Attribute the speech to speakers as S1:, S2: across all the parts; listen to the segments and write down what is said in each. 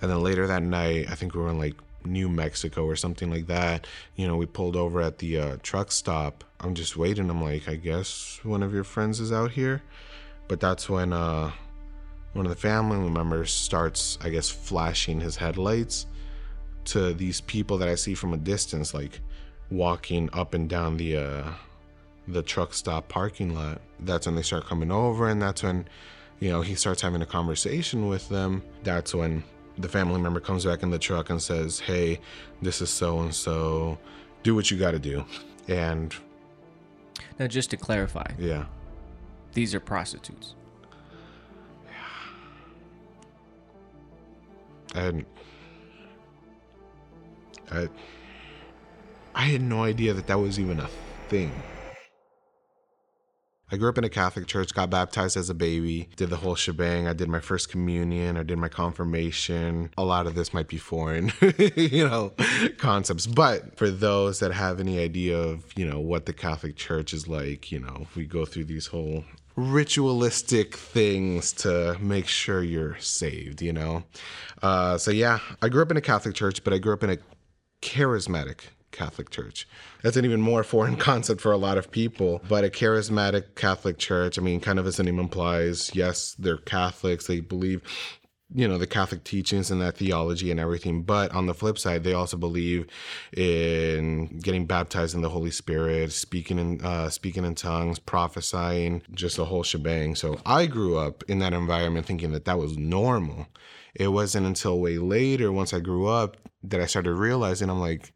S1: And then later that night, I think we were in like New Mexico or something like that. You know, we pulled over at the uh, truck stop. I'm just waiting. I'm like, I guess one of your friends is out here. But that's when uh, one of the family members starts, I guess, flashing his headlights to these people that I see from a distance, like walking up and down the uh, the truck stop parking lot. That's when they start coming over, and that's when, you know, he starts having a conversation with them. That's when the family member comes back in the truck and says, Hey, this is so and so. Do what you got to do. And
S2: now, just to clarify,
S1: yeah,
S2: these are prostitutes.
S1: I had, I, I had no idea that that was even a thing. I grew up in a Catholic church, got baptized as a baby, did the whole shebang. I did my first communion, I did my confirmation. A lot of this might be foreign, you know, concepts. But for those that have any idea of, you know, what the Catholic Church is like, you know, we go through these whole ritualistic things to make sure you're saved, you know? Uh, so, yeah, I grew up in a Catholic church, but I grew up in a charismatic Catholic Church. That's an even more foreign concept for a lot of people. But a charismatic Catholic Church, I mean, kind of as the name implies, yes, they're Catholics. They believe, you know, the Catholic teachings and that theology and everything. But on the flip side, they also believe in getting baptized in the Holy Spirit, speaking in uh, speaking in tongues, prophesying, just the whole shebang. So I grew up in that environment thinking that that was normal. It wasn't until way later, once I grew up, that I started realizing I'm like,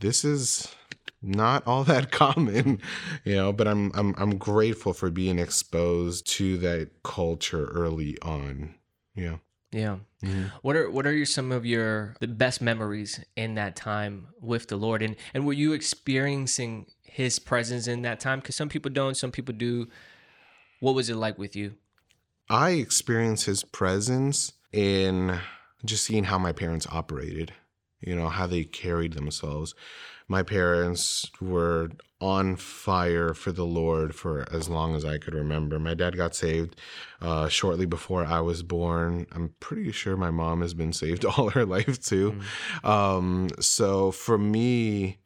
S1: this is not all that common, you know, but I'm I'm I'm grateful for being exposed to that culture early on. Yeah.
S2: Yeah. Mm-hmm. What are what are your, some of your the best memories in that time with the Lord and and were you experiencing his presence in that time cuz some people don't, some people do. What was it like with you?
S1: I experienced his presence in just seeing how my parents operated you know, how they carried themselves. My parents were on fire for the Lord for as long as I could remember. My dad got saved uh, shortly before I was born. I'm pretty sure my mom has been saved all her life too. Mm. Um, so for me,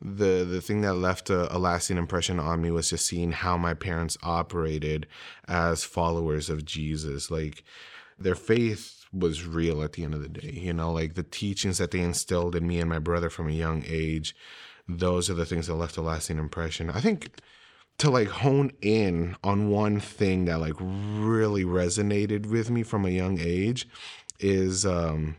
S1: the the thing that left a, a, lasting impression on me was just seeing how my parents operated as followers of Jesus. Like their faith was real at the end of the day. You know, like the teachings that they instilled in me and my brother from a young age, those are the things that left a lasting impression. I think to like hone in on one thing that like really resonated with me from a young age is um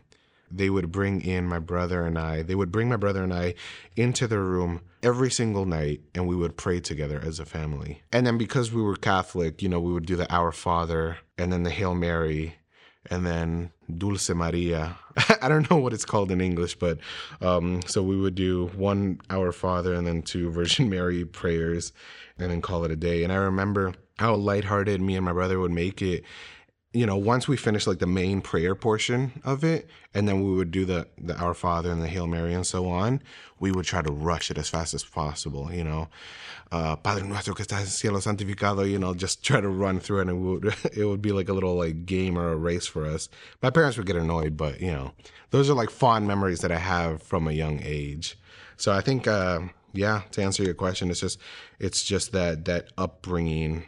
S1: they would bring in my brother and I. They would bring my brother and I into their room every single night and we would pray together as a family. And then because we were Catholic, you know, we would do the Our Father and then the Hail Mary and then Dulce Maria. I don't know what it's called in English, but um, so we would do one Our Father and then two Virgin Mary prayers and then call it a day. And I remember how lighthearted me and my brother would make it you know, once we finished like the main prayer portion of it, and then we would do the the Our Father and the Hail Mary and so on, we would try to rush it as fast as possible. You know, uh, Padre nuestro que estás en cielo santificado. You know, just try to run through it, and it would it would be like a little like game or a race for us. My parents would get annoyed, but you know, those are like fond memories that I have from a young age. So I think, uh, yeah, to answer your question, it's just it's just that that upbringing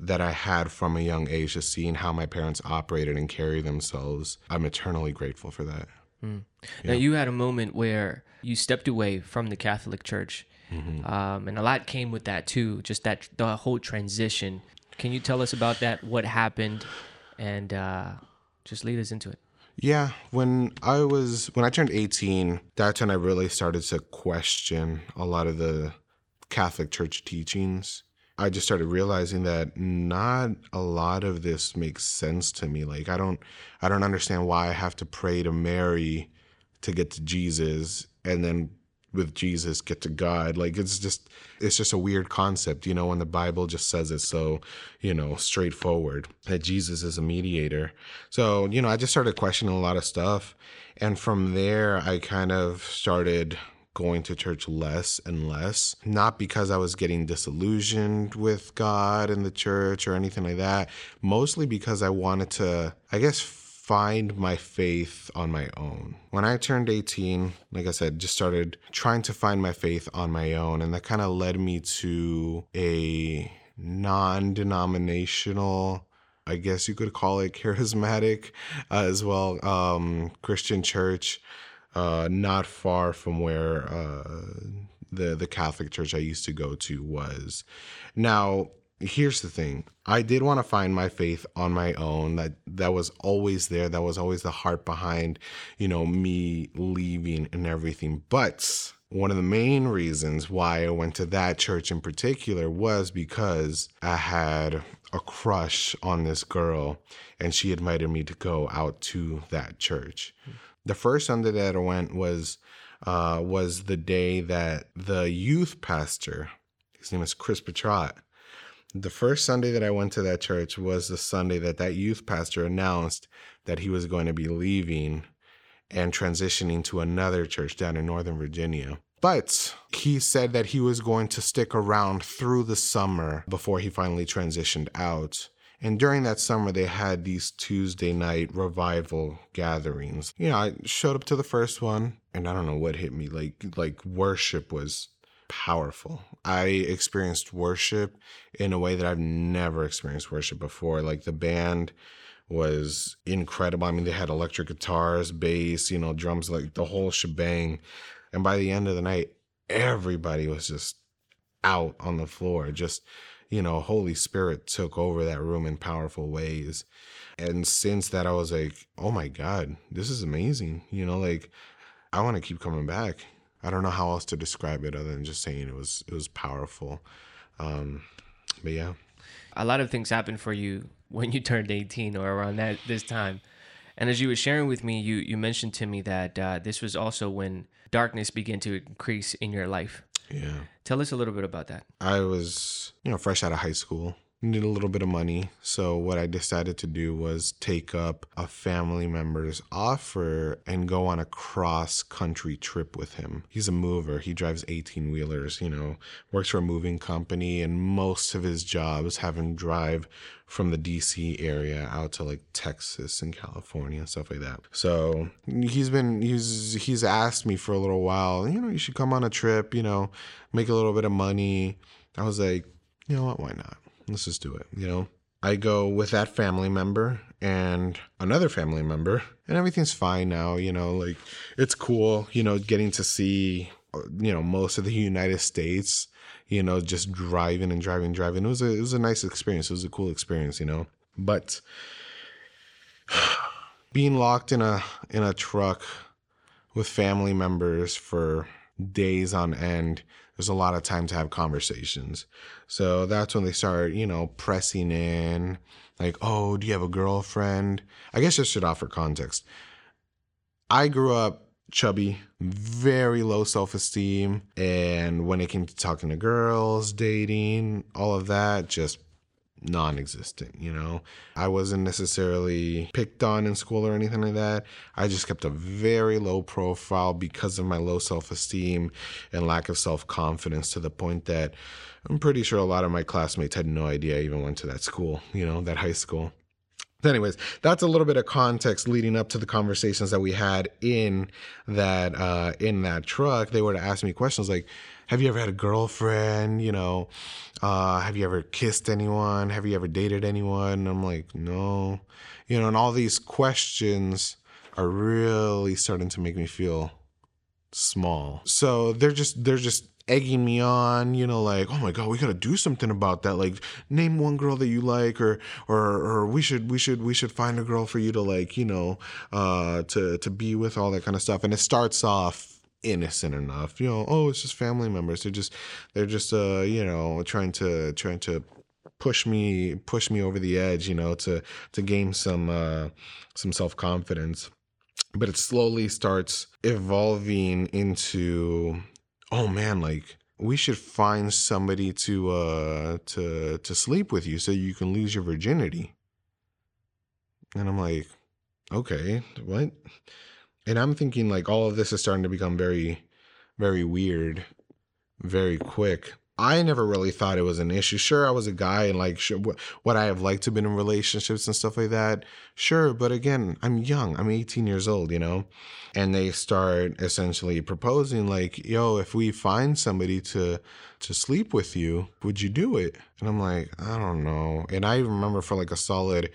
S1: that I had from a young age, just seeing how my parents operated and carry themselves. I'm eternally grateful for that.
S2: Mm. Now, you had a moment where you stepped away from the Catholic Church, mm-hmm. um, and a lot came with that too. Just that the whole transition. Can you tell us about that? What happened, and uh, just lead us into it.
S1: Yeah, when I was when I turned 18, that's when I really started to question a lot of the Catholic Church teachings I just started realizing that not a lot of this makes sense to me. Like I don't I don't understand why I have to pray to Mary to get to Jesus and then with Jesus get to God. Like it's just it's just a weird concept, you know, when the Bible just says it so, you know, straightforward that Jesus is a mediator. So, you know, I just started questioning a lot of stuff. And from there I kind of started going to church less and less. Not because I was getting disillusioned with God and the church or anything like that, mostly because I wanted to, I guess, find my faith on my own. When I turned 18, like I said, just started trying to find my faith on my own. And that kind of led me to a non denominational, I guess you could call it charismatic uh, as well, um, Christian church, uh, not far from where uh, the, the Catholic church I used to go to was. Now, here's the thing. I did want to find my faith on my own. That that was always there. That was always the heart behind you know me leaving and everything. But one of the main reasons why i went to that church in particular was because i had a crush on this girl and she invited me to go out to that church the first sunday that i went was uh, was the day that the youth pastor his name is chris Petrat, the first Sunday that I went to that church was the Sunday that that youth pastor announced that he was going to be leaving and transitioning to another church down in Northern Virginia. But he said that he was going to stick around through the summer before he finally transitioned out. And during that summer, they had these Tuesday night revival gatherings. You know, I showed up to the first one, and I don't know what hit me. Like, like worship was powerful. I experienced worship in a way that I've never experienced worship before. Like the band was incredible. I mean, they had electric guitars, bass, you know, drums, like the whole shebang. And by the end of the night, everybody was just out on the floor. Just, you know, Holy Spirit took over that room in powerful ways. And since that, I was like, oh my God, this is amazing. You know, like, I want to keep coming back. I don't know how else to describe it other than just saying it was it was powerful. Um, but yeah,
S2: a lot of things happened for you when you turned 18 or around that this time. And as you were sharing with me, you you mentioned to me that uh, this was also when darkness began to increase in your life.
S1: Yeah.
S2: Tell us a little bit about that.
S1: I was, you know, fresh out of high school needed a little bit of money. So what I decided to do was take up a family member's offer and go on a cross country trip with him. He's a mover. He drives 18 wheelers, you know, works for a moving company and most of his jobs have him drive from the DC area out to like Texas and California and stuff like that. So he's been he's he's asked me for a little while, you know, you should come on a trip, you know, make a little bit of money. I was like, you know what, why not? Let's just do it, you know? I go with that family member and another family member, and everything's fine now, you know, like it's cool, you know, getting to see, uh, you know, most of the United States, you know, just driving and driving, driving. It was a, it was a nice experience. It was a cool experience, you know, but being locked in a, in a truck with family members for days on end there's a lot of time to have conversations. So that's when they start, you know, pressing in, like, oh, do you have a girlfriend? I guess I should offer context. I grew up chubby, very low self esteem. And when it came to talking to girls, dating, all of that, just non existent, you know? I wasn't necessarily picked on in school or anything like that. I just kept a very low profile because of my low self esteem and lack of self confidence to the point that I'm pretty sure a lot of my classmates had no idea I even went to that school, you know, that high school. Anyways, that's a little bit of context leading up to the conversations that we had in that uh, in that truck. They were to ask me questions like, have you ever had a girlfriend? You know, uh, have you ever kissed anyone? Have you ever dated anyone? And I'm like, no. You know, and all these questions are really starting to make me feel small. So they're just they're just egging me on, you know, like, oh my god, we gotta do something about that. Like, name one girl that you like, or or or we should we should we should find a girl for you to like, you know, uh, to to be with, all that kind of stuff. And it starts off innocent enough. You know, oh, it's just family members. They're just they're just uh, you know, trying to trying to push me push me over the edge, you know, to to gain some uh some self-confidence. But it slowly starts evolving into oh man, like we should find somebody to uh to to sleep with you so you can lose your virginity. And I'm like, okay, what? And I'm thinking like all of this is starting to become very, very weird, very quick. I never really thought it was an issue. Sure, I was a guy and like, sure, what I have liked to be in relationships and stuff like that. Sure, but again, I'm young. I'm 18 years old, you know, and they start essentially proposing like, "Yo, if we find somebody to to sleep with you, would you do it?" And I'm like, I don't know. And I remember for like a solid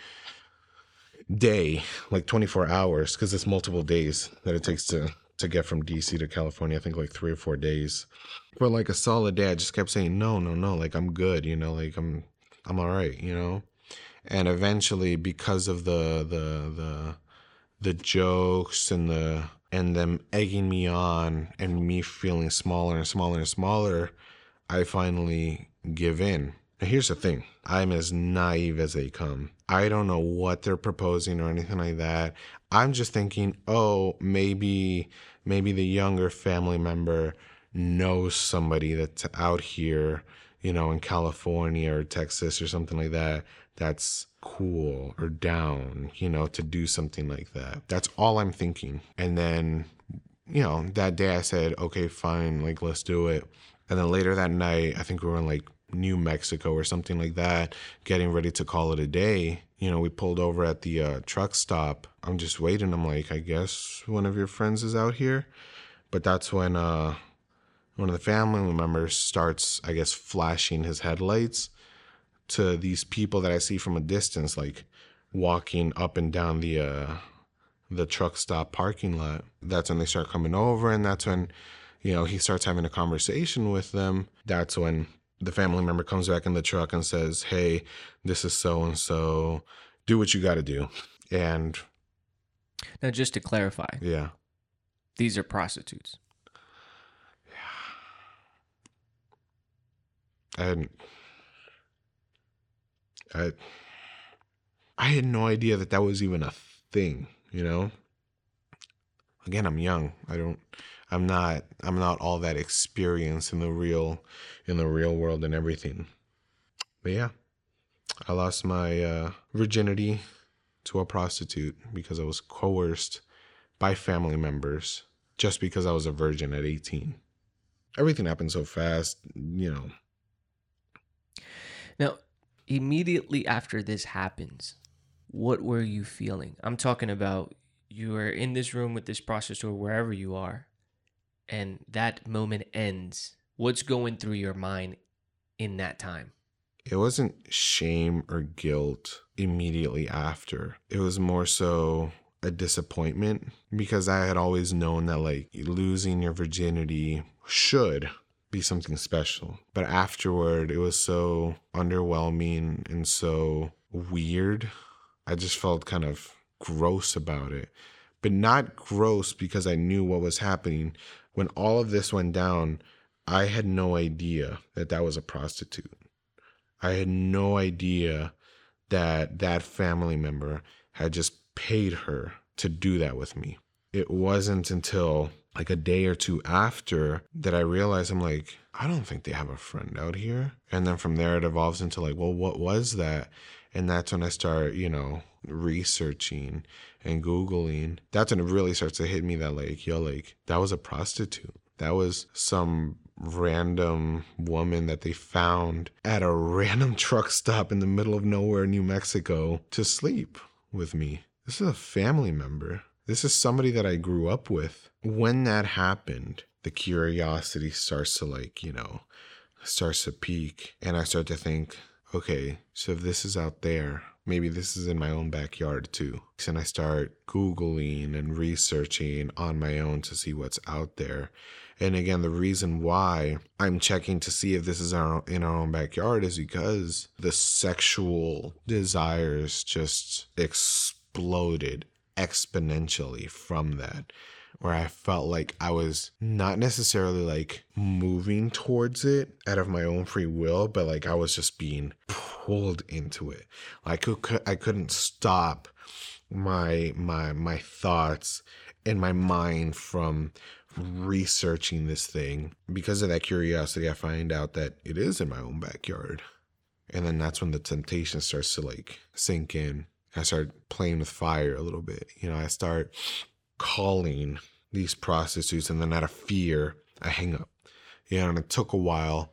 S1: day, like 24 hours, because it's multiple days that it takes to to get from DC to California. I think like three or four days. For like a solid day, I just kept saying, no, no, no, like I'm good, you know, like I'm I'm all right, you know? And eventually because of the the the the jokes and the and them egging me on and me feeling smaller and smaller and smaller, I finally give in. Here's the thing. I'm as naive as they come. I don't know what they're proposing or anything like that. I'm just thinking, oh, maybe maybe the younger family member knows somebody that's out here, you know, in California or Texas or something like that that's cool or down, you know, to do something like that. That's all I'm thinking. And then, you know, that day I said, okay, fine, like let's do it. And then later that night, I think we were in like New Mexico or something like that, getting ready to call it a day. You know, we pulled over at the uh, truck stop. I'm just waiting. I'm like, I guess one of your friends is out here. But that's when uh, one of the family members starts, I guess, flashing his headlights to these people that I see from a distance, like walking up and down the uh, the truck stop parking lot. That's when they start coming over, and that's when you know he starts having a conversation with them. That's when the family member comes back in the truck and says, Hey, this is so and so. Do what you got to do. And
S2: now, just to clarify,
S1: yeah,
S2: these are prostitutes.
S1: Yeah. I hadn't. I, I had no idea that that was even a thing, you know? Again, I'm young. I don't I'm not I'm not all that experienced in the real in the real world and everything. But yeah, I lost my uh, virginity to a prostitute because I was coerced by family members just because I was a virgin at 18. Everything happened so fast, you know.
S2: Now, immediately after this happens, what were you feeling? I'm talking about you are in this room with this prostitute wherever you are and that moment ends, what's going through your mind in that time?
S1: It wasn't shame or guilt immediately after. It was more so a disappointment because I had always known that like losing your virginity should be something special. But afterward, it was so underwhelming and so weird. I just felt kind of gross about it. But not gross because I knew what was happening, when all of this went down, I had no idea that that was a prostitute. I had no idea that that family member had just paid her to do that with me. It wasn't until like a day or two after that I realized I'm like, I don't think they have a friend out here. And then from there, it evolves into like, well, what was that? And that's when I start, you know, researching and Googling. That's when it really starts to hit me that, like, yo, like, that was a prostitute. That was some random woman that they found at a random truck stop in the middle of nowhere, New Mexico, to sleep with me. This is a family member. This is somebody that I grew up with. When that happened, the curiosity starts to, like, you know, starts to peak. And I start to think, okay, so if this is out there, maybe this is in my own backyard too. And I start Googling and researching on my own to see what's out there. And again, the reason why I'm checking to see if this is our, in our own backyard is because the sexual desires just exploded exponentially from that where I felt like I was not necessarily like moving towards it out of my own free will, but like I was just being pulled into it. Like I couldn't stop my my my thoughts and my mind from researching this thing. Because of that curiosity i find out that it is in my own backyard. And then that's when the temptation starts to like sink in. I start playing with fire a little bit. You know i start calling these prostitutes and then out of fear i hang up you know and it took a while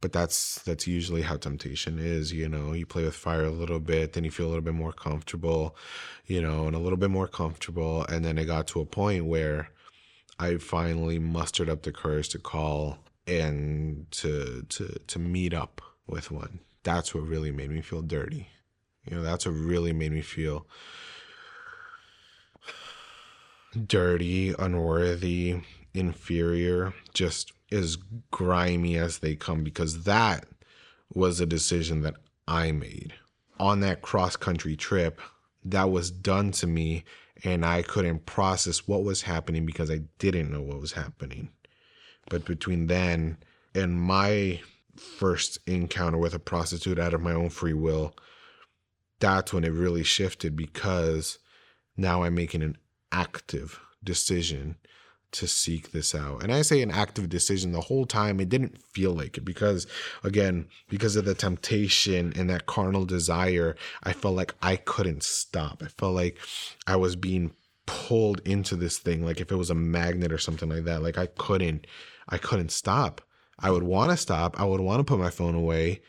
S1: but that's that's usually how temptation is you know. You play with fire a little bit then you feel a little bit more comfortable you know and a little bit more comfortable and then it got to a point where i finally mustered up the courage to call and to to to meet up with one. That's what really made me feel dirty. You know that's what really made me feel dirty unworthy inferior just as grimy as they come because that was a decision that I made. On that cross country trip, that was done to me, and I couldn't process what was happening because I didn't know what was happening. But between then and my first encounter with a prostitute out of my own free will, that's when it really shifted because now I'm making an active decision to seek this out. And I say an active decision the whole time. It didn't feel like it because, again, because of the temptation and that carnal desire, I felt like I couldn't stop. I felt like I was being pulled into this thing like if it was a magnet or something like that like i couldn't i couldn't stop i would want to stop i would want to put my phone away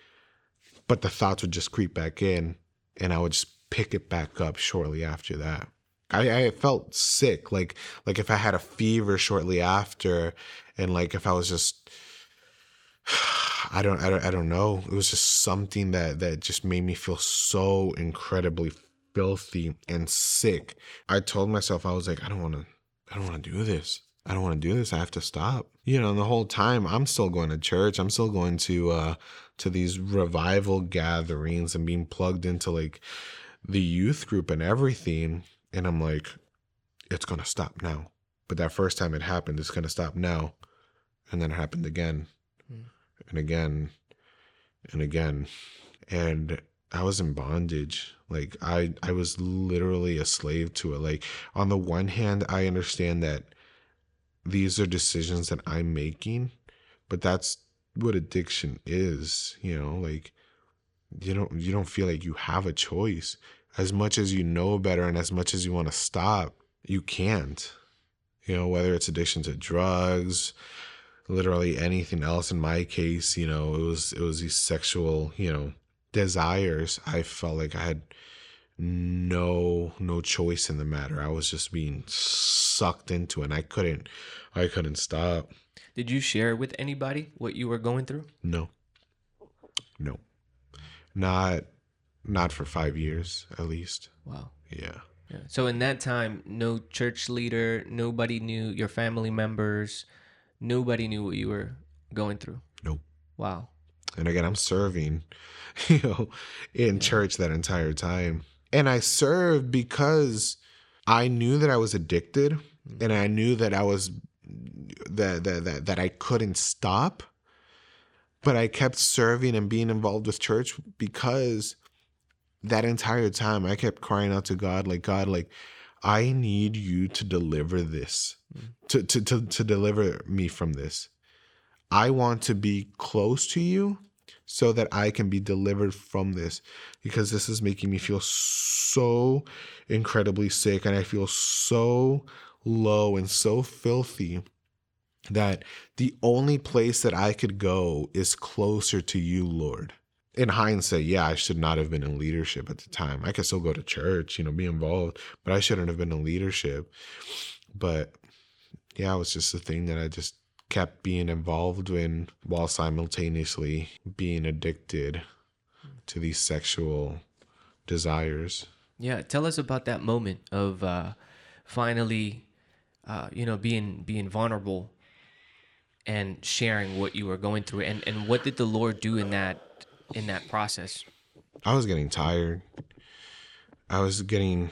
S1: but the thoughts would just creep back in and i would just pick it back up shortly after that I, I felt sick, like like if I had a fever shortly after, and like if I was just, I don't, I don't, I don't know. It was just something that that just made me feel so incredibly filthy and sick. I told myself I was like, I don't want to, I don't want to do this. I don't want to do this. I have to stop. You know, and the whole time I'm still going to church. I'm still going to uh to these revival gatherings and being plugged into like the youth group and everything. And I'm like, it's to stop now. But that first time it happened, it's to stop now. And then it happened again mm. and again and again. And I was in bondage. Like I I was literally a slave to it. Like on the one hand, I understand that these are decisions that I'm making, but that's what addiction is, you know, like you don't you don't feel like you have a choice as much as you know better and as much as you want to stop, you can't. You know, whether it's addiction to drugs, literally anything else. In my case, you know, it was it was these sexual, you know, desires. I felt like I had no no choice in the matter. I was just being sucked into it and I couldn't I couldn't stop.
S2: Did you share with anybody what you were going through?
S1: No. No. Not not for five years, at least.
S2: Wow.
S1: Yeah.
S2: Yeah. So in that time, no church leader, nobody knew your family members, nobody knew what you were going through.
S1: Nope.
S2: Wow.
S1: And again, I'm serving, you know, in church that entire time. And I served because I knew that I was addicted and I knew that I was that that that, that I couldn't stop. But I kept serving and being involved with church because that entire time I kept crying out to God, like, God, like, I need you to deliver this, mm. to, to, to, to deliver me from this. I want to be close to you so that I can be delivered from this because this is making me feel so incredibly sick and I feel so low and so filthy that the only place that I could go is closer to you, Lord in hindsight, yeah, I should not have been in leadership at the time. I could still go to church, you know, be involved, but I shouldn't have been in leadership. But yeah, it was just a thing that I just kept being involved in while simultaneously being addicted to these sexual desires.
S2: Yeah, tell us about that moment of uh, finally, uh, you know, being being vulnerable and sharing what you were going through, and and what did the Lord do in that in that process?
S1: I was getting tired. I was getting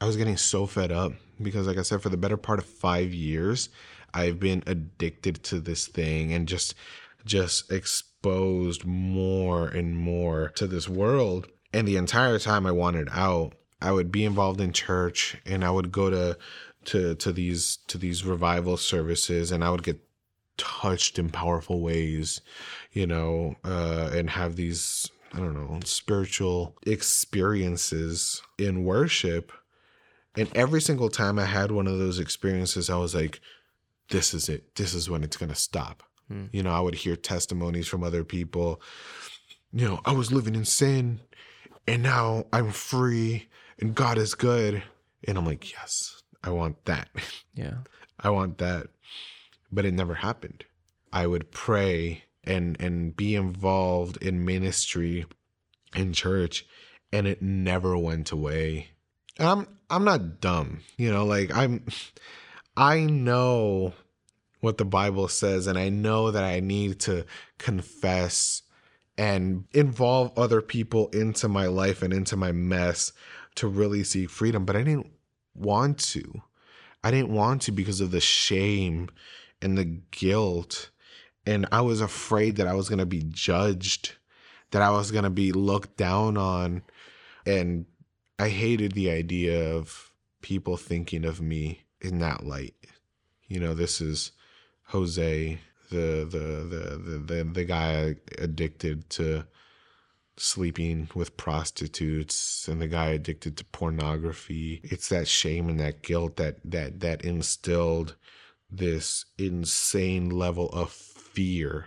S1: I was getting so fed up because like I said for the better part of 5 years I've been addicted to this thing and just just exposed more and more to this world and the entire time I wanted out I would be involved in church and I would go to to to these to these revival services and I would get touched in powerful ways, you know, uh, and have these, I don't know, spiritual experiences in worship. And every single time I had one of those experiences, I was like, this is it. This is when it's going to stop. Hmm. You know, I would hear testimonies from other people. You know, I was living in sin and now I'm free and God is good. And I'm like, yes, I want that.
S2: Yeah.
S1: I want that. But it never happened. I would pray and and be involved in ministry in church and it never went away. And I'm I'm not dumb, you know, like I'm I know what the Bible says and I know that I need to confess and involve other people into my life and into my mess to really seek freedom, but I didn't want to. I didn't want to because of the shame and the guilt and I was afraid that I was going to be judged, that I was going to be looked down on. And I hated the idea of people thinking of me in that light. You know, this is Jose, the the the the the, guy addicted to sleeping with prostitutes and the guy addicted to pornography. It's that shame and that guilt that that that instilled this insane level of fear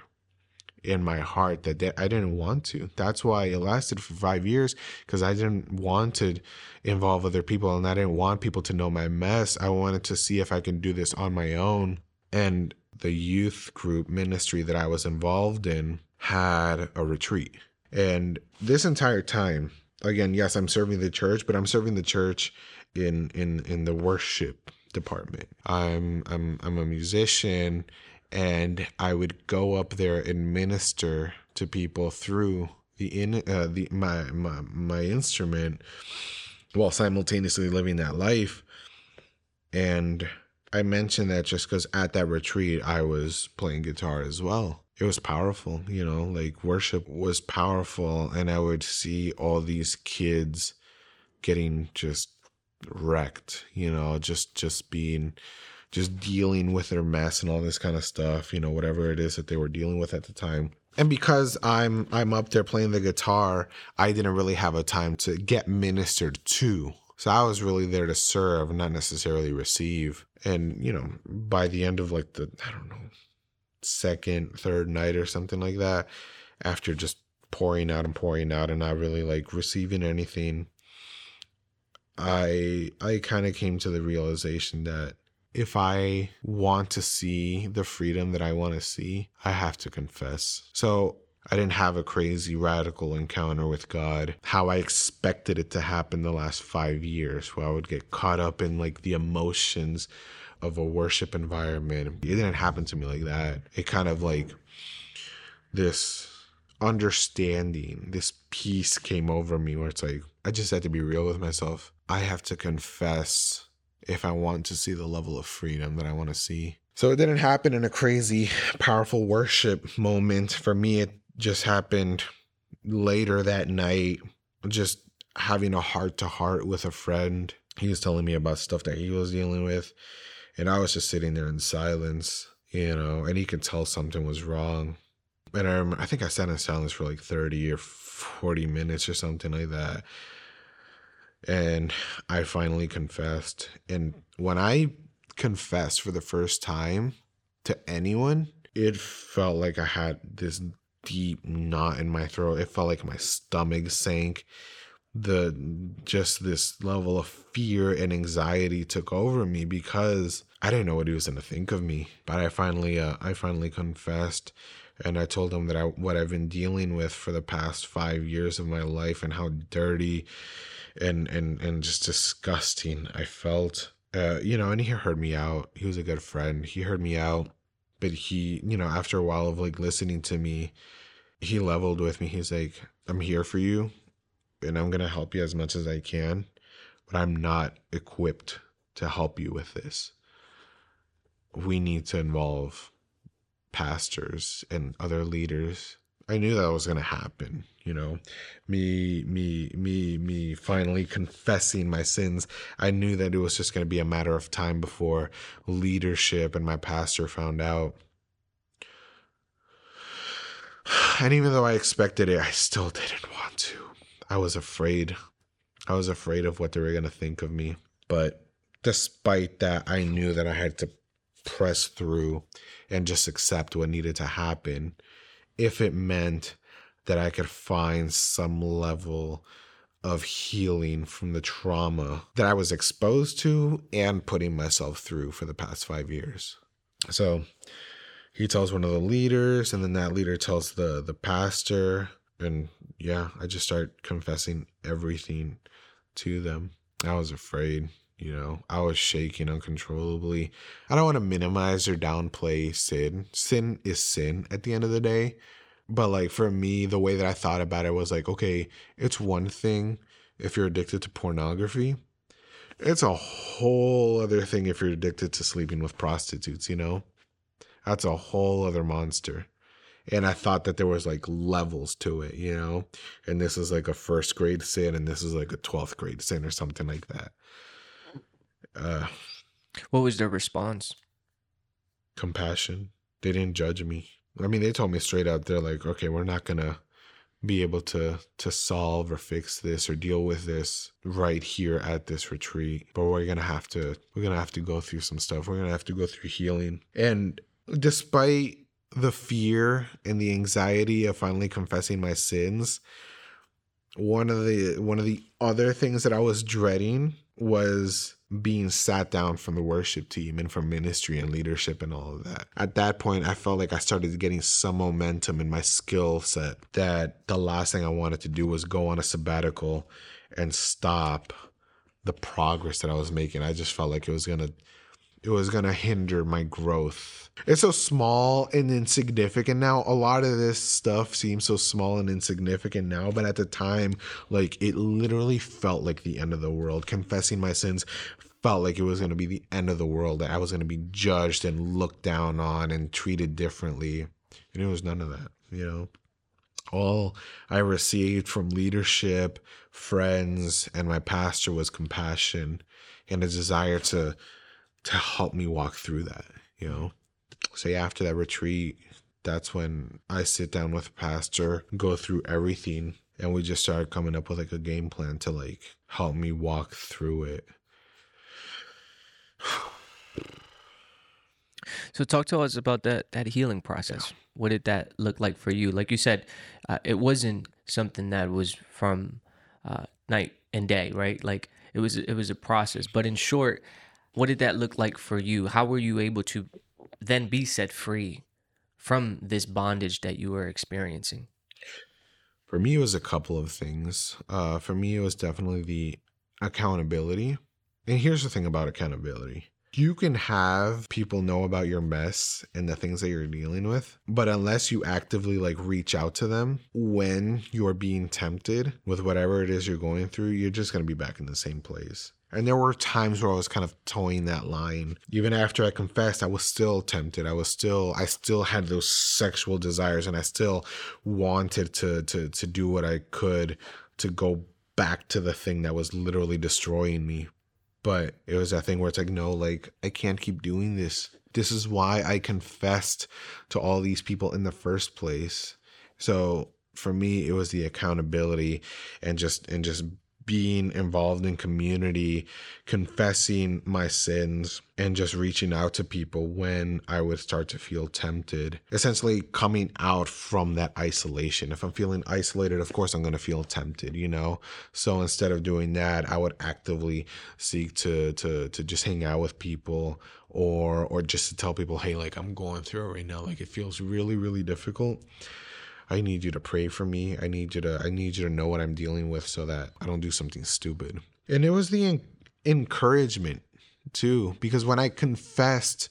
S1: in my heart that I didn't want to. That's why it lasted for five years because I didn't want to involve other people and I didn't want people to know my mess. I wanted to see if I can do this on my own. And the youth group ministry that I was involved in had a retreat. And this entire time, again, yes, I'm serving the church, but I'm serving the church in in in the worship department. I'm I'm I'm a musician and I would go up there and minister to people through the in uh, the my, my my instrument while simultaneously living that life and I mentioned that just because at that retreat I was playing guitar as well. It was powerful, you know, like worship was powerful, and I would see all these kids getting just wrecked, you know, just just being just dealing with their mess and all this kind of stuff, you know, whatever it is that they were dealing with at the time. And because I'm I'm up there playing the guitar, I didn't really have a time to get ministered to. So I was really there to serve, not necessarily receive. And, you know, by the end of like the I don't know, second, third night or something like that, after just pouring out and pouring out and not really like receiving anything, I I kind of came to the realization that if I want to see the freedom that I want to see, I have to confess. So I didn't have a crazy radical encounter with God, how I expected it to happen the last five years, where I would get caught up in like the emotions of a worship environment. It didn't happen to me like that. It kind of like this understanding, this peace came over me where it's like, I just had to be real with myself. I have to confess if I want to see the level of freedom that I want to see. So it didn't happen in a crazy, powerful worship moment. For me, it just happened later that night, just having a heart to heart with a friend. He was telling me about stuff that he was dealing with. And I was just sitting there in silence, you know, and he could tell something was wrong. And I remember, I think I sat in silence for like 30 or 40 minutes or something like that and I finally confessed. And when I confessed for the first time to anyone, it felt like I had this deep knot in my throat. It felt like my stomach sank. The just this level of fear and anxiety took over me because I didn't know what he was gonna think of me. But I finally, uh, I finally confessed, and I told him that I what I've been dealing with for the past five years of my life and how dirty and and and just disgusting I felt. Uh, you know, and he heard me out. He was a good friend. He heard me out, but he, you know, after a while of like listening to me, he leveled with me. He's like, "I'm here for you, and I'm gonna help you as much as I can, but I'm not equipped to help you with this. We need to involve pastors and other leaders I knew that was going to happen, you know. Me me me me finally confessing my sins. I knew that it was just going to be a matter of time before leadership and my pastor found out. And even though I expected it, I still didn't want to. I was afraid. I was afraid of what they were going to think of me. But despite that, I knew that I had to press through and just accept what needed to happen if it meant that I could find some level of healing from the trauma that I was exposed to and putting myself through for the past five years. So he tells one of the leaders, and then that leader tells the the pastor, and yeah, I just start confessing everything to them. I was afraid, you know, I was shaking uncontrollably. I don't want to minimize or downplay sin. Sin is sin at the end of the day. But like for me, the way that I thought about it was like, okay, it's one thing if you're addicted to pornography. It's a whole other thing if you're addicted to sleeping with prostitutes, you know? That's a whole other monster. And I thought that there was like levels to it, you know? And this is like a first grade sin and this is like a 12th grade sin or something like that. Uh
S2: what was their response?
S1: Compassion. They didn't judge me. I mean, they told me straight out, they're like, okay, we're not gonna be able to to solve or fix this or deal with this right here at this retreat but we're gonna have to we're gonna have to go through some stuff we're gonna have to go through healing and despite the fear and the anxiety of finally confessing my sins one of the one of the other things that i was dreading was being sat down from the worship team and from ministry and leadership and all of that. At that point, I felt like I started getting some momentum in my skill set that the last thing I wanted to do was go on a sabbatical and stop the progress that I was making. I just felt like it was going to it was going to hinder my growth. It's so small and insignificant now. A lot of this stuff seems so small and insignificant now, but at the time, like it literally felt like the end of the world. Confessing my sins felt like it was going to be the end of the world, that I was going to be judged and looked down on and treated differently. And it was none of that, you know. All I received from leadership, friends, and my pastor was compassion and a desire to to help me walk through that, you know. Say after that retreat, that's when I sit down with pastor, go through everything, and we just started coming up with like a game plan to like help me walk through it
S2: so talk to us about that that healing process. Yeah. What did that look like for you? Like you said, uh, it wasn't something that was from uh, night and day, right? Like it was it was a process. But in short, what did that look like for you? How were you able to then be set free from this bondage that you were experiencing?
S1: For me, it was a couple of things. Uh, for me, it was definitely the accountability and here's the thing about accountability you can have people know about your mess and the things that you're dealing with, but unless you actively like reach out to them when you're being tempted with whatever it is you're going through, you're just going to be back in the same place. And there were times where I was kind of towing that line. Even after I confessed, I was still tempted. I was still I still had those sexual desires and I still wanted to to to do what I could to go back to the thing that was literally destroying me but it was that thing where it's like, no, like, I can't keep doing this. This is why I confessed to all these people in the first place. So for me, it was the accountability and just and just being involved in community, confessing my sins, and just reaching out to people when I would start to feel tempted. Essentially, coming out from that isolation. If I'm feeling isolated, of course, I'm going to feel tempted, you know? So instead of doing that, I would actively seek to, to, to just hang out with people or, or just to tell people, hey, like I'm going through it right now. Like it feels really, really difficult. I need you to pray for me. I need you to I need you to know what I'm dealing with so that I don't do something stupid. And it was the encouragement too because when I confessed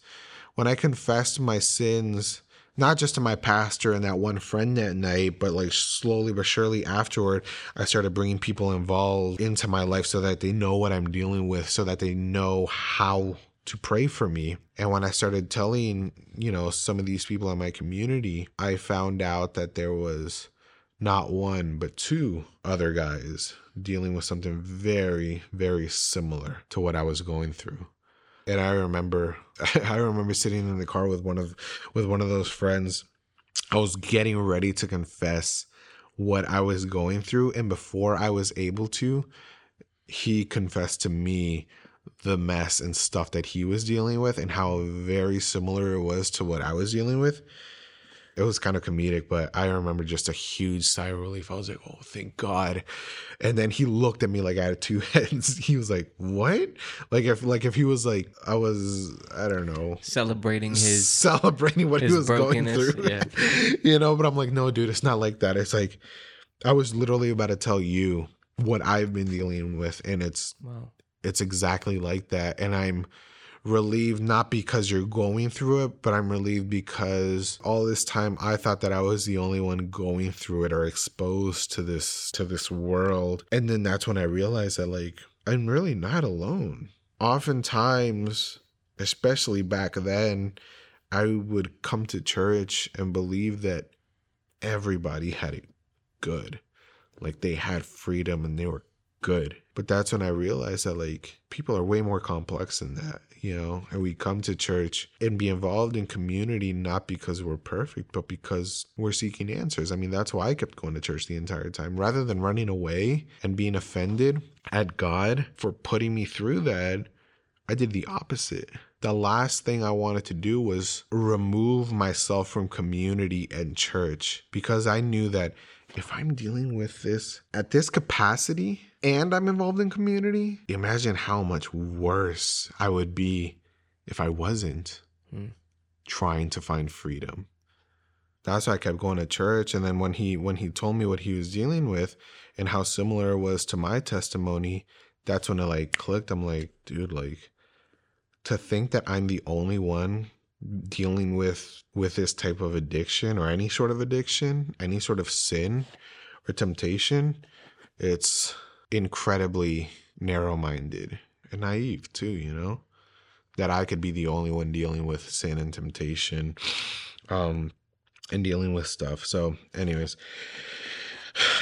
S1: when I confessed my sins not just to my pastor and that one friend that night, but like slowly but surely afterward, I started bringing people involved into my life so that they know what I'm dealing with, so that they know how to pray for me. And when I started telling, you know, some of these people in my community, I found out that there was not one, but two other guys dealing with something very, very similar to what I was going through. And I remember I remember sitting in the car with one of with one of those friends. I was getting ready to confess what I was going through and before I was able to, he confessed to me the mess and stuff that he was dealing with and how very similar it was to what I was dealing with. It was kind of comedic, but I remember just a huge sigh of relief. I was like, "Oh, thank God!" And then he looked at me like I had two heads. He was like, "What?" Like if like if he was like I was I don't know
S2: Celebrating his
S1: celebrating what he was going through.
S2: yeah.
S1: you know, but I'm like, no, dude, it's not like that. It's like I was literally about to tell you what I've been dealing with, and it's
S2: wow.
S1: It's exactly like that. And I'm relieved not because you're going through it, but I'm relieved because all this time I thought that I was the only one going through it or exposed to this to this world. And then that's when I realized that like I'm really not alone. Oftentimes, especially back then, I would come to church and believe that everybody had it good. Like they had freedom and they were good. But that's when I realized that like people are way more complex than that, you know. And we come to church and be involved in community not because we're perfect, but because we're seeking answers. I mean, that's why I kept going to church the entire time. Rather than running away and being offended at God for putting me through that, I did the opposite. The last thing I wanted to do was remove myself from community and church because I knew that if I'm dealing with this at this capacity and I'm involved in community, imagine how much worse I would be if I wasn't
S2: Hmm.
S1: trying to find freedom. That's why I kept going to church and then when he when he told me what he was dealing with and how similar it was to my testimony, that's when it like clicked. I'm like, dude, like to think that I'm the only one dealing with with this type of addiction or any sort of addiction, any sort of sin or temptation, it's incredibly narrow-minded and naive too, you know? That I could be the only one dealing with sin and temptation um and dealing with stuff. So, anyways,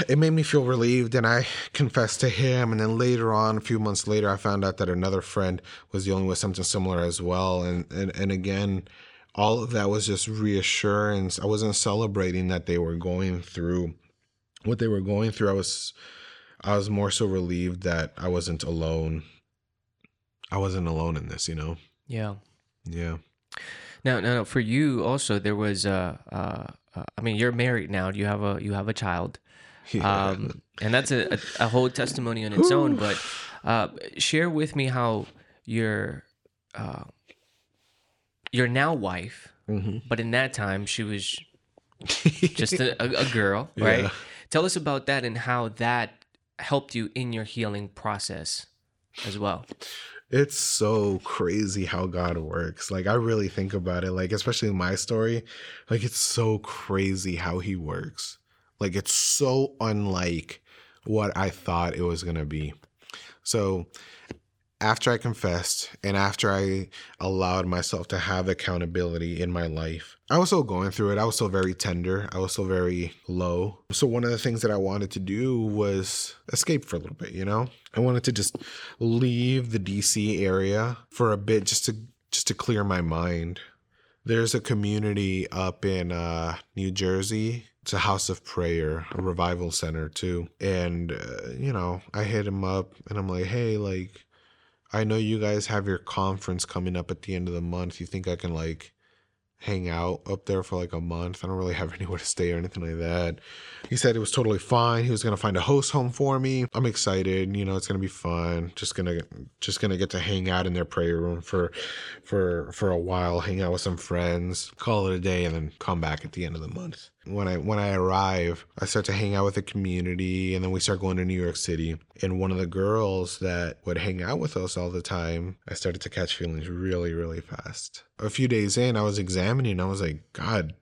S1: it made me feel relieved and I confessed to him. And then later on, a few months later, I found out that another friend was dealing with something similar as well. And, and, and again, all of that was just reassurance. I wasn't celebrating that they were going through what they were going through. I was, I was more so relieved that I wasn't alone. I wasn't alone in this, you know?
S2: Yeah.
S1: Yeah.
S2: Now, now, for you also, there was uh, uh, uh, I mean, you're married now. You have a you have a child,
S1: Yeah.
S2: um, and that's a, a, a whole testimony on its own. But uh, share with me how your uh, your now wife,
S1: Mhm.
S2: but in that time she was just a, a, a girl, right?
S1: Yeah.
S2: Tell us about that and how that helped you in your healing process as well.
S1: It's so crazy how God works. Like I really think about it, like especially in my story, like it's so crazy how he works. Like it's so unlike what I thought it was going to be. So after I confessed and after I allowed myself to have accountability in my life, I was still going through it. I was still very tender. I was still very low. So one of the things that I wanted to do was escape for a little bit, you know? I wanted to just leave the DC area for a bit just to just to clear my mind. There's a community up in uh, New Jersey. A house of prayer, a revival center too. And uh, you know, I hit him up and I'm like, "Hey, like I know you guys have your conference coming up at the end of the month. You think I can like hang out up there for like a month? I don't really have anywhere to stay or anything like that. He said it was totally fine. He was gonna find a host home for me. I'm excited. You know, it's gonna be fun. Just gonna just gonna get to hang out in their prayer room for for for a while, hang out with some friends, call it a day, and then come back at the end of the month. When I when I arrive, I start to hang out with the community, and then we start going to New York City. And one of the girls that would hang out with us all the time, I started to catch feelings really, really fast. A few days in, I was examining. I was like, God,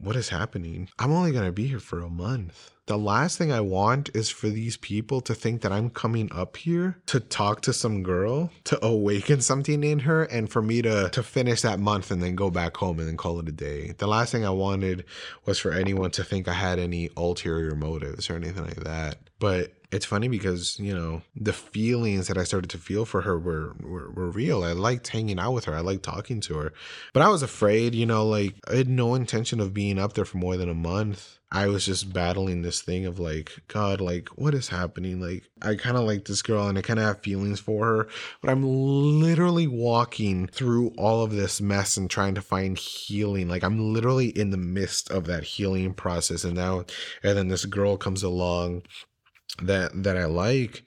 S1: what is happening? I'm only going to be here for a month. The last thing I want is for these people to think that I'm coming up here to talk to some girl, to awaken something in her, and for me to, to finish that month and then go back home and then call it a day. The last thing I wanted was for anyone to think I had any ulterior motives or anything like that. But it's funny because you know the feelings that I started to feel for her were, were were real. I liked hanging out with her. I liked talking to her, but I was afraid. You know, like I had no intention of being up there for more than a month. I was just battling this thing of like, God, like what is happening? Like I kind of like this girl and I kind of have feelings for her, but I'm literally walking through all of this mess and trying to find healing. Like I'm literally in the midst of that healing process, and now and then this girl comes along that that I like.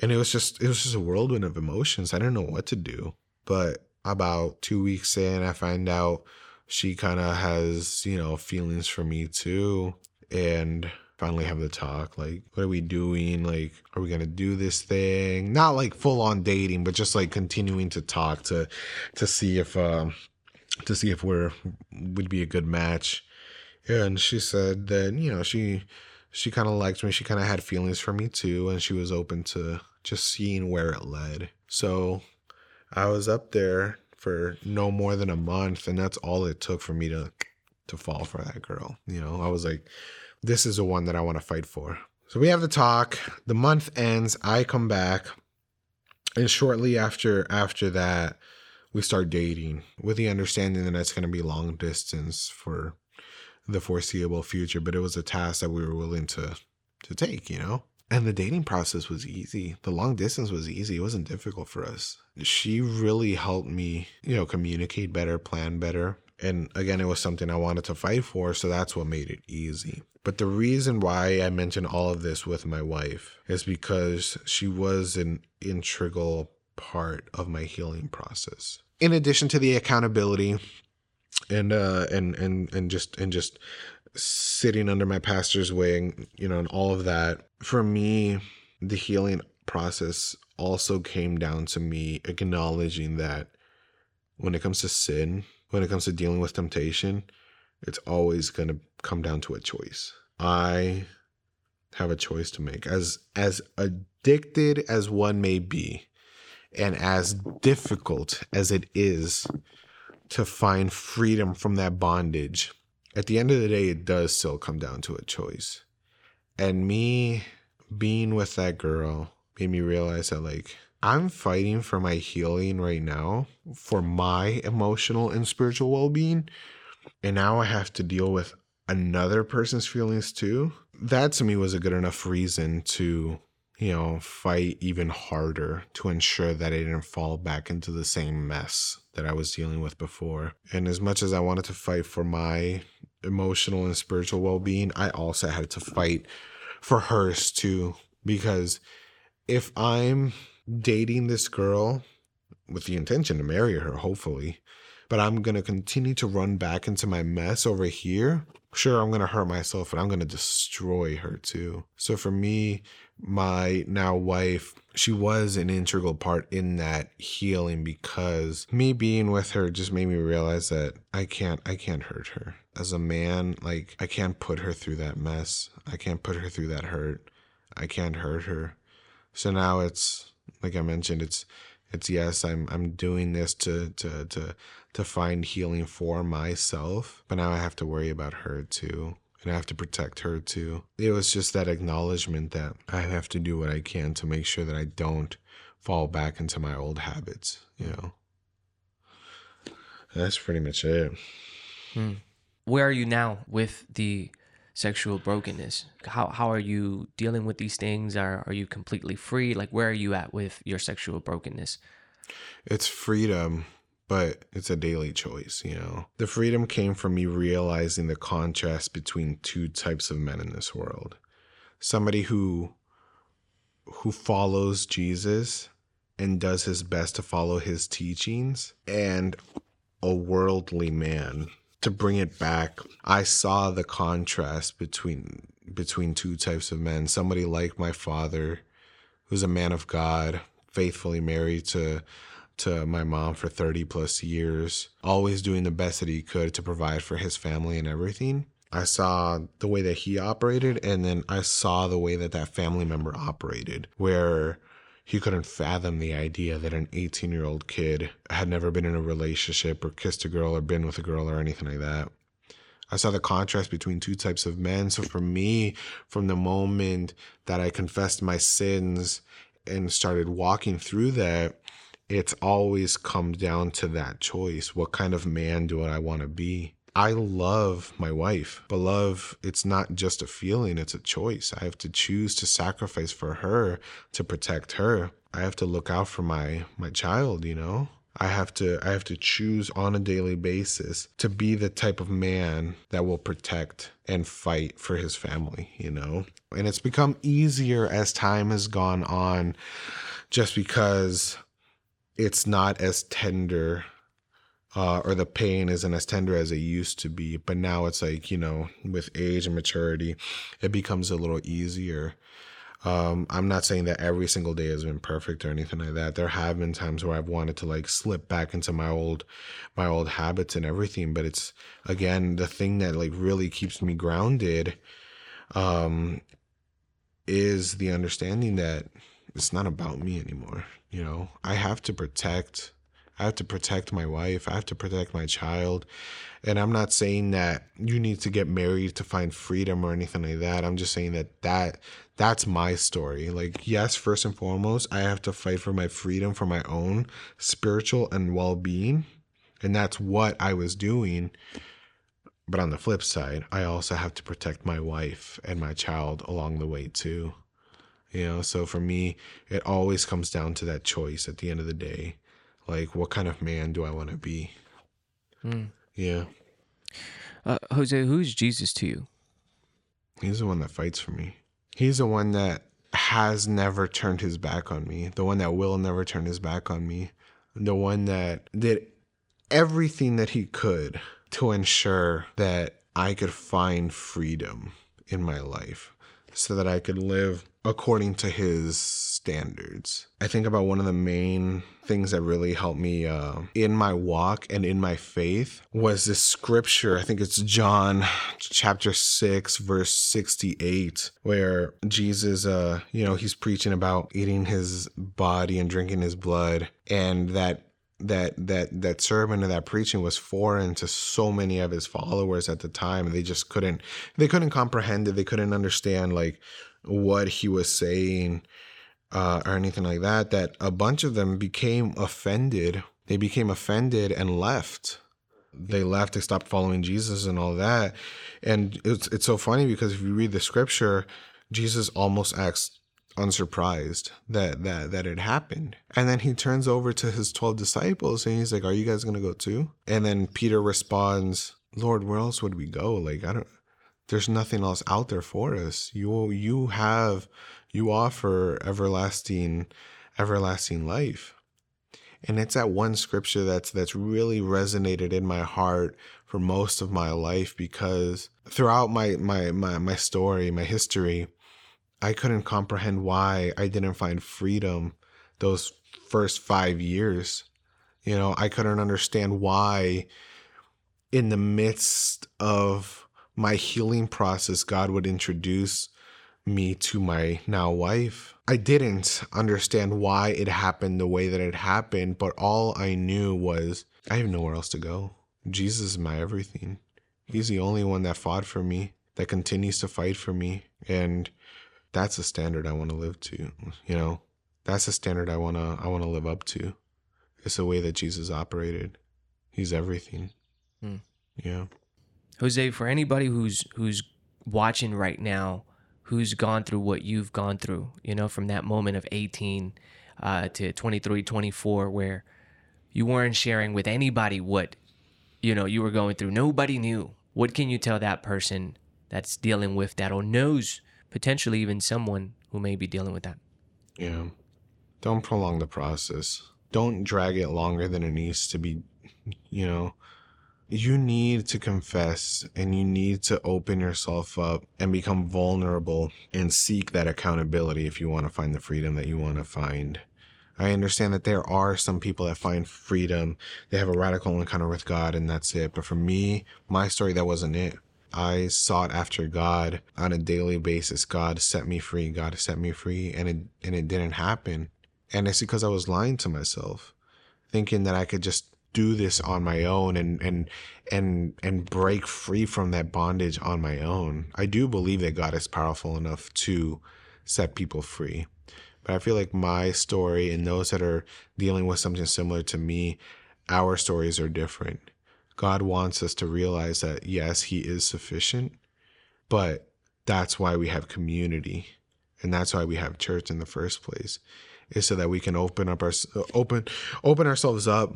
S1: And it was just it was just a whirlwind of emotions. I didn't know what to do. But about 2 weeks in I find out she kind of has, you know, feelings for me too. And finally have the talk like what are we doing? Like are we gonna do this thing? Not like full on dating but just like continuing to talk to to see if um to see if we're would be a good match. And she said that you know she she kind of liked me. She kind of had feelings for me too, and she was open to just seeing where it led. So I was up there for no more than a month, and that's all it took for me to to fall for that girl. You know, I was like, this is the one that I want to fight for. So we have the talk. The month ends. I come back, and shortly after after that, we start dating with the understanding that it's going to be long distance for the foreseeable future, but it was a task that we were willing to to take, you know? And the dating process was easy. The long distance was easy. It wasn't difficult for us. She really helped me, you know, communicate better, plan better. And again, it was something I wanted to fight for, so that's what made it easy. But the reason why I mentioned all of this with my wife is because she was an integral part of my healing process. In addition to the accountability and uh and and and just and just sitting under my pastor's wing you know and all of that. For me the healing process also came down to me acknowledging that when it comes to sin when it comes to dealing with temptation it's always going to come down to a choice. I have a choice to make. As as addicted as one may be and as difficult as it is to find freedom from that bondage, at the end of the day, it does still come down to a choice. And me being with that girl made me realize that, like, I'm fighting for my healing right now, for my emotional and spiritual well being. And now I have to deal with another person's feelings too. That to me was a good enough reason to you know, fight even harder to ensure that I didn't fall back into the same mess that I was dealing with before. And as much as I wanted to fight for my emotional and spiritual well being, I also had to fight for hers too. Because if I'm dating this girl with the intention to marry her, hopefully, but I'm going to continue to run back into my mess over here, sure, I'm going to hurt myself, but I'm going to destroy her too. So for me, my now wife, she was an integral part in that healing because me being with her just made me realize that I can't I can't hurt her. As a man, like I can't put her through that mess. I can't put her through that hurt. I can't hurt her. So now it's like I mentioned, it's it's yes, I'm I'm doing this to to to to find healing for myself, but now I have to worry about her too and I have to protect her too. It was just that acknowledgement that I have to do what I can to make sure that I don't fall back into my old habits, you know. That's pretty much it.
S2: Hmm. Where are you now with the sexual brokenness? How how are you dealing with these things? Are are you completely free? Like where are you at with your sexual brokenness?
S1: It's freedom but it's a daily choice, you know. The freedom came from me realizing the contrast between two types of men in this world. Somebody who who follows Jesus and does his best to follow his teachings and a worldly man to bring it back i saw the contrast between between two types of men somebody like my father who's a man of god faithfully married to to my mom for 30 plus years, always doing the best that he could to provide for his family and everything. I saw the way that he operated, and then I saw the way that that family member operated, where he couldn't fathom the idea that an 18 year old kid had never been in a relationship or kissed a girl or been with a girl or anything like that. I saw the contrast between two types of men. So for me, from the moment that I confessed my sins and started walking through that, it's always come down to that choice. What kind of man do I want to be? I love my wife, but love, it's not just a feeling, it's a choice. I have to choose to sacrifice for her to protect her. I have to look out for my my child, you know? I have to I have to choose on a daily basis to be the type of man that will protect and fight for his family, you know? And it's become easier as time has gone on just because it's not as tender uh, or the pain isn't as tender as it used to be. But now it's like, you know, with age and maturity, it becomes a little easier. Um, I'm not saying that every single day has been perfect or anything like that. There have been times where I've wanted to like slip back into my old, my old habits and everything. But it's again the thing that like really keeps me grounded, um, is the understanding that it's not about me anymore. You know, I have to protect I have to protect my wife. I have to protect my child. And I'm not saying that you need to get married to find freedom or anything like that. I'm just saying that that that's my story. Like yes, first and foremost, I have to fight for my freedom for my own spiritual and well-being. And that's what I was doing. But on the flip side, I also have to protect my wife and my child along the way too. You know, so for me, it always comes down to that choice at the end of the day like what kind of man do I want to be? Mm. Yeah.
S2: Uh, Jose, who's Jesus to you?
S1: He's the one that fights for me. He's the one that has never turned his back on me. The one that will never turn his back on me. The one that did everything that he could to ensure that I could find freedom in my life so that I could live according to his standards. I think about one of the main things that really helped me uh, in my walk and in my faith was this scripture. I think it's John chapter 6, verse 68, where Jesus, uh, you know, he's preaching about eating his body and drinking his blood, and that that that that sermon and that preaching was foreign to so many of his followers at the time they just couldn't they couldn't comprehend it they couldn't understand like what he was saying uh, or anything like that, that a bunch of them became offended. They became offended and left. They left. They stopped following Jesus and all that. And it's it's so funny because if you read the scripture, Jesus almost acts unsurprised that that that it happened. And then he turns over to his 12 disciples and he's like, "Are you guys going to go too?" And then Peter responds, "Lord, where else would we go? Like I don't there's nothing else out there for us. You you have you offer everlasting everlasting life. And it's that one scripture that's that's really resonated in my heart for most of my life because throughout my my my, my story, my history, I couldn't comprehend why I didn't find freedom those first 5 years. You know, I couldn't understand why in the midst of my healing process, God would introduce me to my now wife. I didn't understand why it happened the way that it happened, but all I knew was I have nowhere else to go. Jesus is my everything. He's the only one that fought for me, that continues to fight for me. And that's a standard I want to live to, you know? That's a standard I want to I want to live up to. It's the way that Jesus operated. He's everything. Hmm. Yeah.
S2: Jose, for anybody who's who's watching right now, who's gone through what you've gone through, you know, from that moment of 18 uh, to 23, 24, where you weren't sharing with anybody what, you know, you were going through. Nobody knew. What can you tell that person that's dealing with that or knows potentially even someone who may be dealing with that?
S1: Yeah. Don't prolong the process. Don't drag it longer than it needs to be, you know you need to confess and you need to open yourself up and become vulnerable and seek that accountability if you want to find the freedom that you want to find. I understand that there are some people that find freedom. They have a radical encounter with God and that's it. But for me, my story, that wasn't it. I sought after God on a daily basis. God set me free. God set me free. And it, and it didn't happen. And it's because I was lying to myself, thinking that I could just do this on my own and and and and break free from that bondage on my own. I do believe that God is powerful enough to set people free. But I feel like my story and those that are dealing with something similar to me, our stories are different. God wants us to realize that yes, he is sufficient, but that's why we have community and that's why we have church in the first place is so that we can open up our open open ourselves up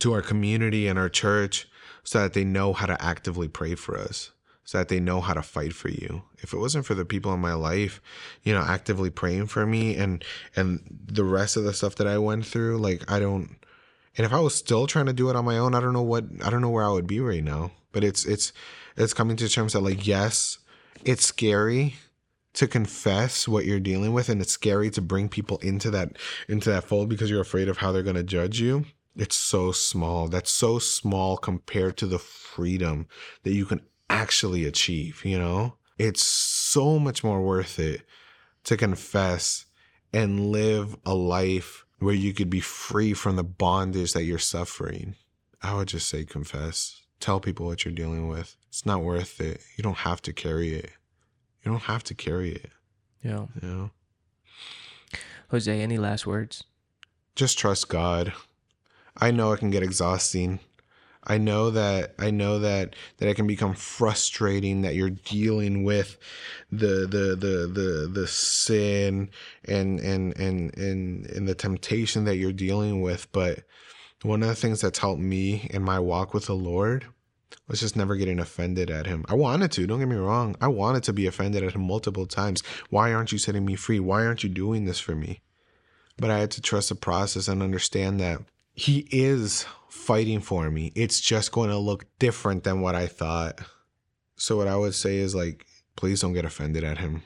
S1: to our community and our church so that they know how to actively pray for us so that they know how to fight for you. If it wasn't for the people in my life you know actively praying for me and and the rest of the stuff that i went through like i don't and if i was still trying to do it on my own i don't know what i don't know where i would be right now. But it's it's it's coming to terms that like yes it's scary to confess what you're dealing with and it's scary to bring people into that into that fold because you're afraid of how they're going to judge you. It's so small. That's so small compared to the freedom that you can actually achieve you know? It's so much more worth it to confess and live a life where you could be free from the bondage that you're suffering i would just say confess tell people what you're dealing with it's not worth it you don't have to carry it you don't have to carry it.
S2: Yeah.
S1: You know?
S2: Jose, any last words?
S1: Just trust God. I know it can get exhausting. I know that I know that that it can become frustrating that you're dealing with the the the the the sin and and and and and the temptation that you're dealing with, but one of the things that's helped me in my walk with the Lord was just never getting offended at him. I wanted to, don't get me wrong. I wanted to be offended at him multiple times. Why aren't you setting me free? Why aren't you doing this for me? But I had to trust the process and understand that he is fighting for me. It's just going to look different than what I thought. So, what I would say is like, please don't get offended at him.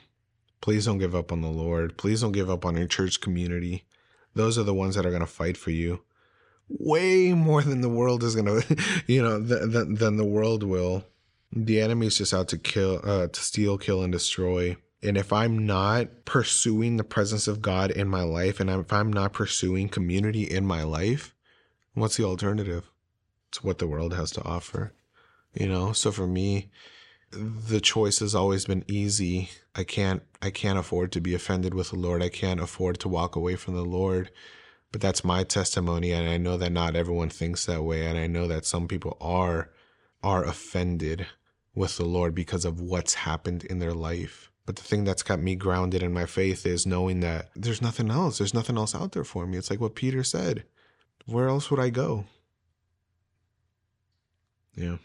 S1: Please don't give up on the Lord. Please don't give up on your church community. Those are the ones that are going to fight for you way more than the world is gonna, you know, than than the world will. The enemy is just out to kill, uh, to steal, kill, and destroy. And if I'm not pursuing the presence of God in my life, and if I'm not pursuing community in my life, what's the alternative? It's what the world has to offer, you know. So for me, the choice has always been easy. I can't, I can't afford to be offended with the Lord. I can't afford to walk away from the Lord but that's my testimony and i know that not everyone thinks that way and i know that some people are are offended with the lord because of what's happened in their life but the thing that's kept me grounded in my faith is knowing that there's nothing else there's nothing else out there for me it's like what peter said where else would i go? Yeah